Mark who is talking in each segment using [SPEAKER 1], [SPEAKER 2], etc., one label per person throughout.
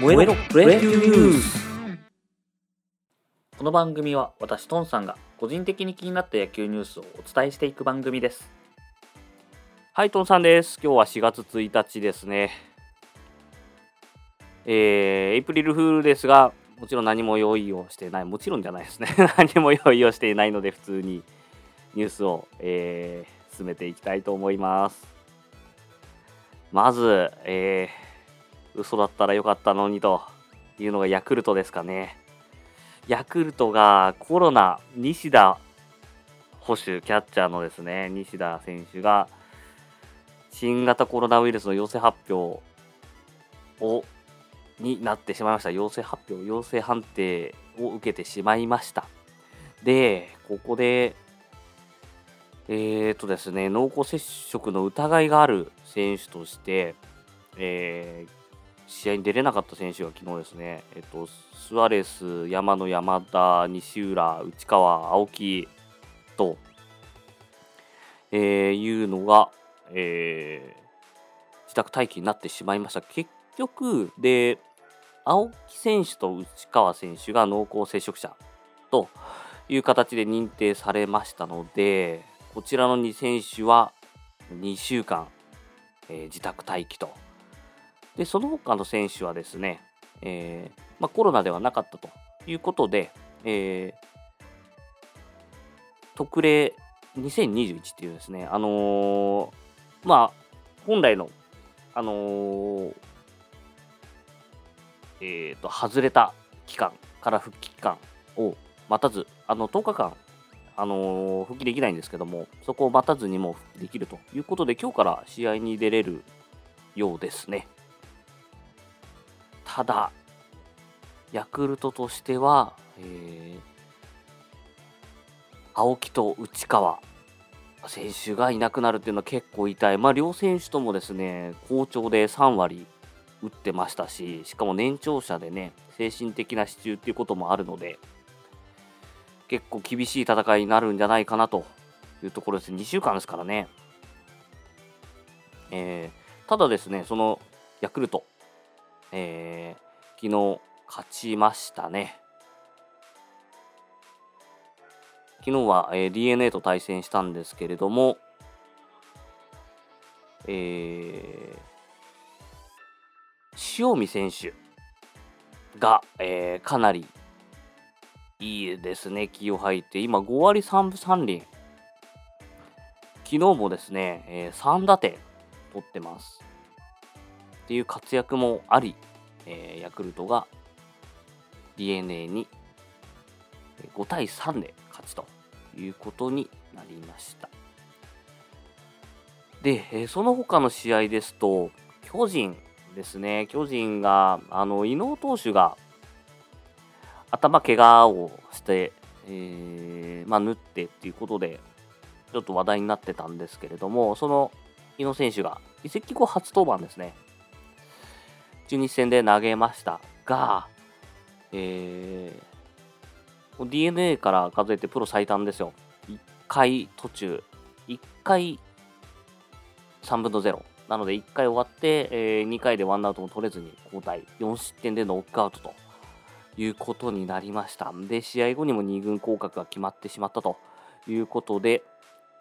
[SPEAKER 1] 燃えろプロ野球ニュースこの番組は私トンさんが個人的に気になった野球ニュースをお伝えしていく番組です。はいトンさんです。今日は4月1日ですね。えー、エイプリルフールですがもちろん何も用意をしてないもちろんじゃないですね。何も用意をしていないので普通にニュースを、えー、進めていきたいと思います。まず、えー、嘘だったらよかったのにというのがヤクルトですかね。ヤクルトがコロナ、西田捕手、キャッチャーのですね、西田選手が新型コロナウイルスの陽性発表をになってしまいました。陽性発表、陽性判定を受けてしまいました。で、ここでえーとですね、濃厚接触の疑いがある選手として、えー、試合に出れなかった選手が昨日ですね、えっと、スアレス、山野、山田、西浦、内川、青木と、えー、いうのが、えー、自宅待機になってしまいました。結局、で、青木選手と内川選手が濃厚接触者という形で認定されましたので、こちらの2選手は2週間、えー、自宅待機と。で、その他の選手はですね、えー、まあ、コロナではなかったということで、えー、特例2021っていうですね、あのー、まあ、本来の、あのー、えっ、ー、と、外れた期間から復帰期間を待たず、あの、10日間あの、復帰できないんですけども、そこを待たずにも復帰できるということで、今日から試合に出れるようですね。ただ、ヤクルトとしては、えー、青木と内川選手がいなくなるっていうのは結構痛い。まあ、両選手ともですね、好調で3割打ってましたし、しかも年長者でね、精神的な支柱っていうこともあるので、結構厳しい戦いになるんじゃないかなというところです。2週間ですからね。えー、ただですね、そのヤクルト、えー、昨日勝ちましたね。昨日は、えー、DNA と対戦したんですけれども、えー、塩見選手が、えー、かなりいいですね、気を吐いて。今、5割3分3厘。昨日もですね、えー、3打点取ってます。っていう活躍もあり、えー、ヤクルトが DNA に5対3で勝ちということになりました。で、えー、その他の試合ですと、巨人ですね、巨人が、あの、伊能投手が頭怪我をして、えー、まあ、縫ってっていうことで、ちょっと話題になってたんですけれども、その伊野選手が移籍後初登板ですね。中日戦で投げましたが、えー、DNA から数えてプロ最短ですよ。1回途中、1回3分の0。なので1回終わって、えー、2回でワンアウトも取れずに交代、4失点でノックアウトということになりました。で、試合後にも2軍降格が決まってしまったということで、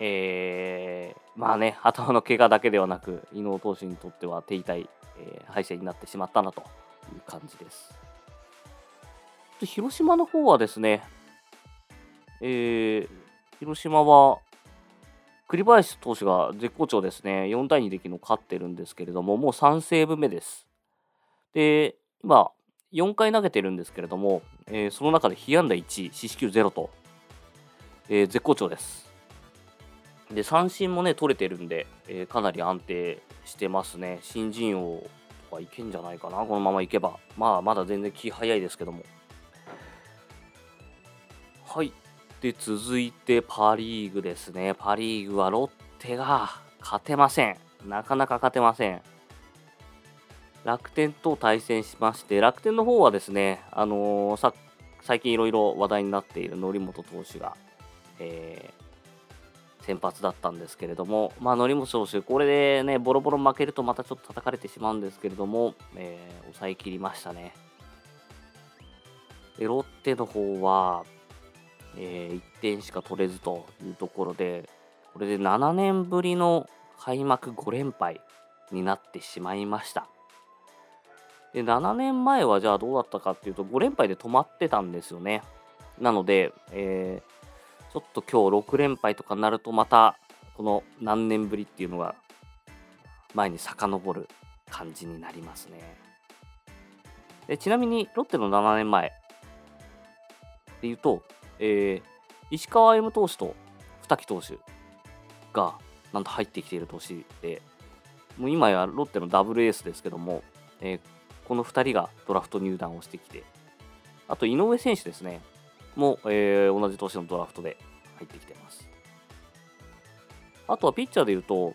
[SPEAKER 1] えー、まあね、頭の怪我だけではなく、伊能投手にとっては手痛い、えー、敗戦になってしまったなという感じです。で広島の方はですね、えー、広島は栗林投手が絶好調ですね。4対2で昨日勝ってるんですけれども、もう3セーブ目です。で、今、4回投げてるんですけれども、えー、その中で被安打1、四死球0と、えー、絶好調です。で、三振もね、取れてるんで、えー、かなり安定してますね。新人王とかいけんじゃないかな、このままいけば。まあ、まだ全然気早いですけども。はい。で、続いてパ・リーグですね。パ・リーグはロッテが勝てません。なかなか勝てません。楽天と対戦しまして、楽天の方はですね、あのー、さ最近いろいろ話題になっている則本投手が、えー、先発だったんですけれども、まあ、則本投手、これでね、ボロボロ負けるとまたちょっと叩かれてしまうんですけれども、えー、抑えきりましたね。でロッテの方は、えー、1点しか取れずというところで、これで7年ぶりの開幕5連敗になってしまいました。で、7年前はじゃあどうだったかっていうと、5連敗で止まってたんですよね。なので、えーちょっと今日6連敗とかになるとまたこの何年ぶりっていうのが前に遡る感じになりますね。でちなみにロッテの7年前でいうと、えー、石川 M 投手と二木投手がなんと入ってきている年でもう今やロッテのダブルエースですけども、えー、この2人がドラフト入団をしてきてあと井上選手ですねも、えー、同じ年のドラフトで入ってきてます。あとはピッチャーでいうと、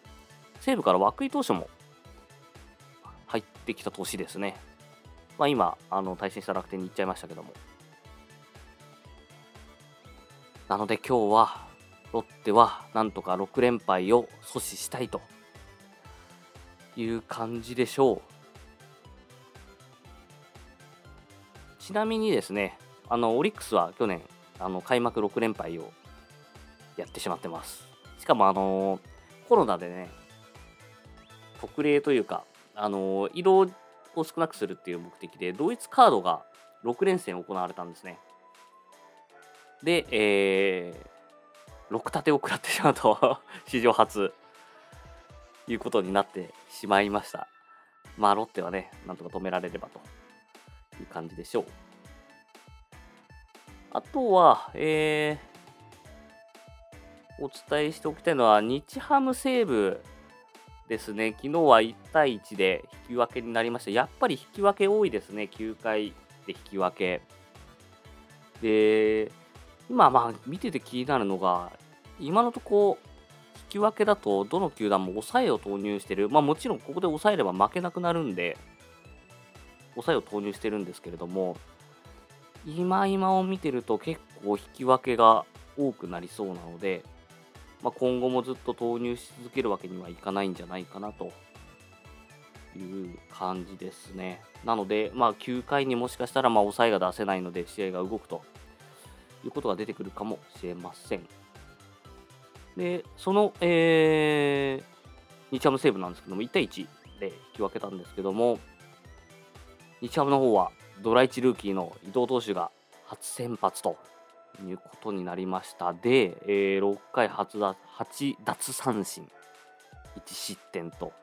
[SPEAKER 1] 西武から涌井投手も入ってきた年ですね。まあ、今、あの対戦した楽天に行っちゃいましたけども。なので今日は、ロッテはなんとか6連敗を阻止したいという感じでしょう。ちなみにですね、あのオリックスは去年あの開幕6連敗をやってしまってます。しかもあのコロナでね特例というかあの移動を少なくするっていう目的で同一カードが6連戦行われたんですね。で、えー、6立てを食らってしまうと 史上初いうことになってしまいました。まあロッテはねなんとか止められればという感じでしょう。あとは、えー、お伝えしておきたいのは、日ハム西武ですね。昨日は1対1で引き分けになりました。やっぱり引き分け多いですね。9回で引き分け。で、今、まあ、見てて気になるのが、今のとこ引き分けだと、どの球団も抑えを投入してる。まあ、もちろんここで抑えれば負けなくなるんで、抑えを投入してるんですけれども、今今を見てると結構引き分けが多くなりそうなので、まあ、今後もずっと投入し続けるわけにはいかないんじゃないかなという感じですね。なので、まあ、9回にもしかしたらまあ抑えが出せないので試合が動くということが出てくるかもしれません。で、その、えー、日ハム西武なんですけども、1対1で引き分けたんですけども、日ハムの方はドラ1ルーキーの伊藤投手が初先発ということになりましたで、えー、6回初だ8奪三振1失点と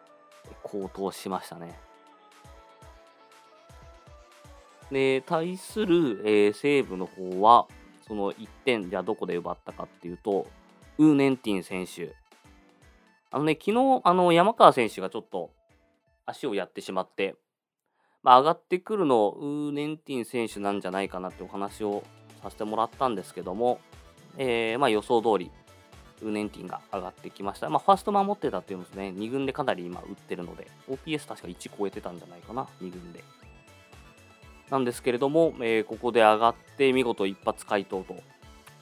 [SPEAKER 1] 好投しましたね。で対する、えー、西武の方はその1点じゃあどこで奪ったかっていうとウーネンティン選手あのね昨日あの山川選手がちょっと足をやってしまってまあ、上がってくるのウーネンティン選手なんじゃないかなってお話をさせてもらったんですけども、えー、まあ、予想通りウーネンティンが上がってきました。まあ、ファースト守ってたっていうのですね、2軍でかなり今打ってるので、OPS 確か1超えてたんじゃないかな、2軍で。なんですけれども、えー、ここで上がって見事一発回答と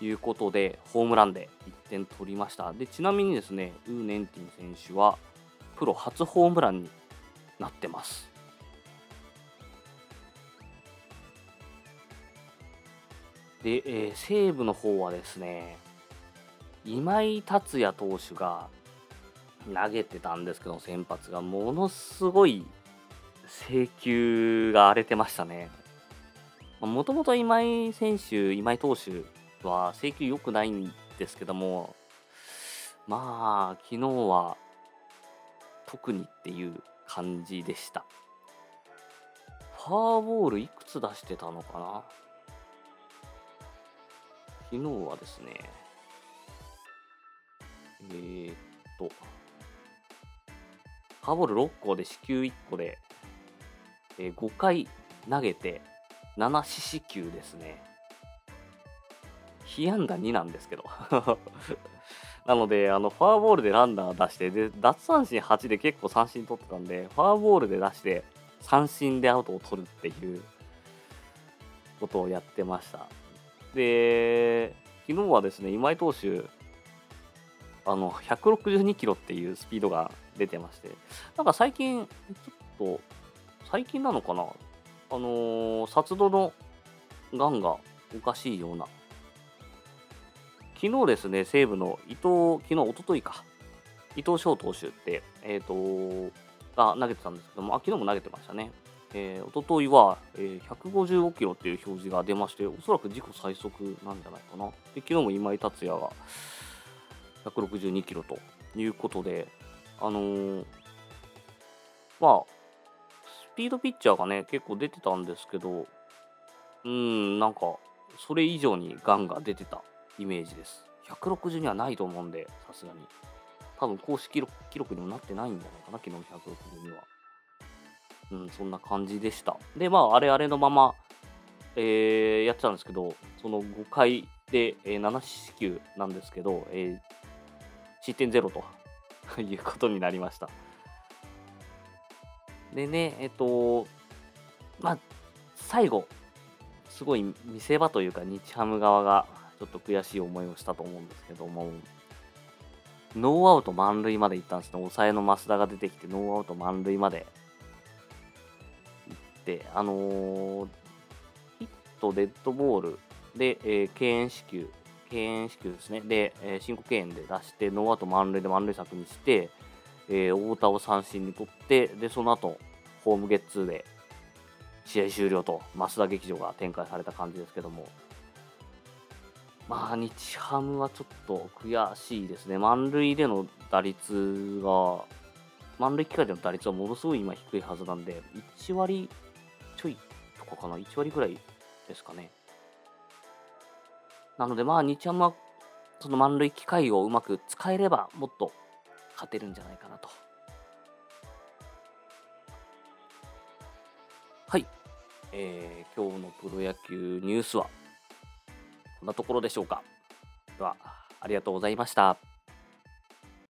[SPEAKER 1] いうことで、ホームランで1点取りました。で、ちなみにですね、ウーネンティン選手は、プロ初ホームランになってます。で、えー、西武の方はですね、今井達也投手が投げてたんですけど、先発がものすごい制球が荒れてましたね。もともと今井選手、今井投手は制球良くないんですけども、まあ、昨日は特にっていう感じでした。フォアボールいくつ出してたのかな？昨日はですね、えー、っと、フォアボール6個で四球1個で、えー、5回投げて7四死球ですね。被安打2なんですけど なので、あの、フォアボールでランナー出して、で、奪三振8で結構三振取ってたんで、フォアボールで出して、三振でアウトを取るっていうことをやってました。で、昨日はですね、今井投手、あの162キロっていうスピードが出てまして、なんか最近、ちょっと、最近なのかな、あのー、殺度のガンがおかしいような。昨日ですね、西武の伊藤、昨日、おとといか、伊藤翔投手って、えっ、ー、と、が投げてたんですけども、あ、昨日も投げてましたね。えー、おとといは、えー、155キロっていう表示が出まして、おそらく自己最速なんじゃないかな。で昨日も今井達也が162キロということで、あのー、まあ、スピードピッチャーがね、結構出てたんですけど、うん、なんか、それ以上にガンが出てたイメージです。160にはないと思うんで、さすがに。多分公式記録にもなってないんじゃないかな、昨日の160には。うん、そんな感じでした。で、まあ、あれあれのまま、えー、やってたんですけど、その5回で、えー、7四球なんですけど、えー、失点ゼロと いうことになりました。でね、えっと、まあ、最後、すごい見せ場というか、日ハム側がちょっと悔しい思いをしたと思うんですけども、ノーアウト満塁まで行ったんですね。抑えの増田が出てきて、ノーアウト満塁まで、あのー、ヒット、デッドボールで、えー、敬遠四球、敬遠四球ですね。で、え、申告敬遠で出して、ノーアウト満塁で満塁策にして、えー、太田を三振に取って、で、その後、ホームゲッツーで試合終了と、増田劇場が展開された感じですけども、まあ、日ハムはちょっと悔しいですね。満塁での打率が、満塁機会での打率はものすごい今低いはずなんで、1割とかかな、1割ぐらいですかね。なのでまあ、日ハムはその満塁機会をうまく使えれば、もっと勝てるんじゃないかなと。はい。えー、今日のプロ野球ニュースは、こんなところでしょうか。では、ありがとうございました。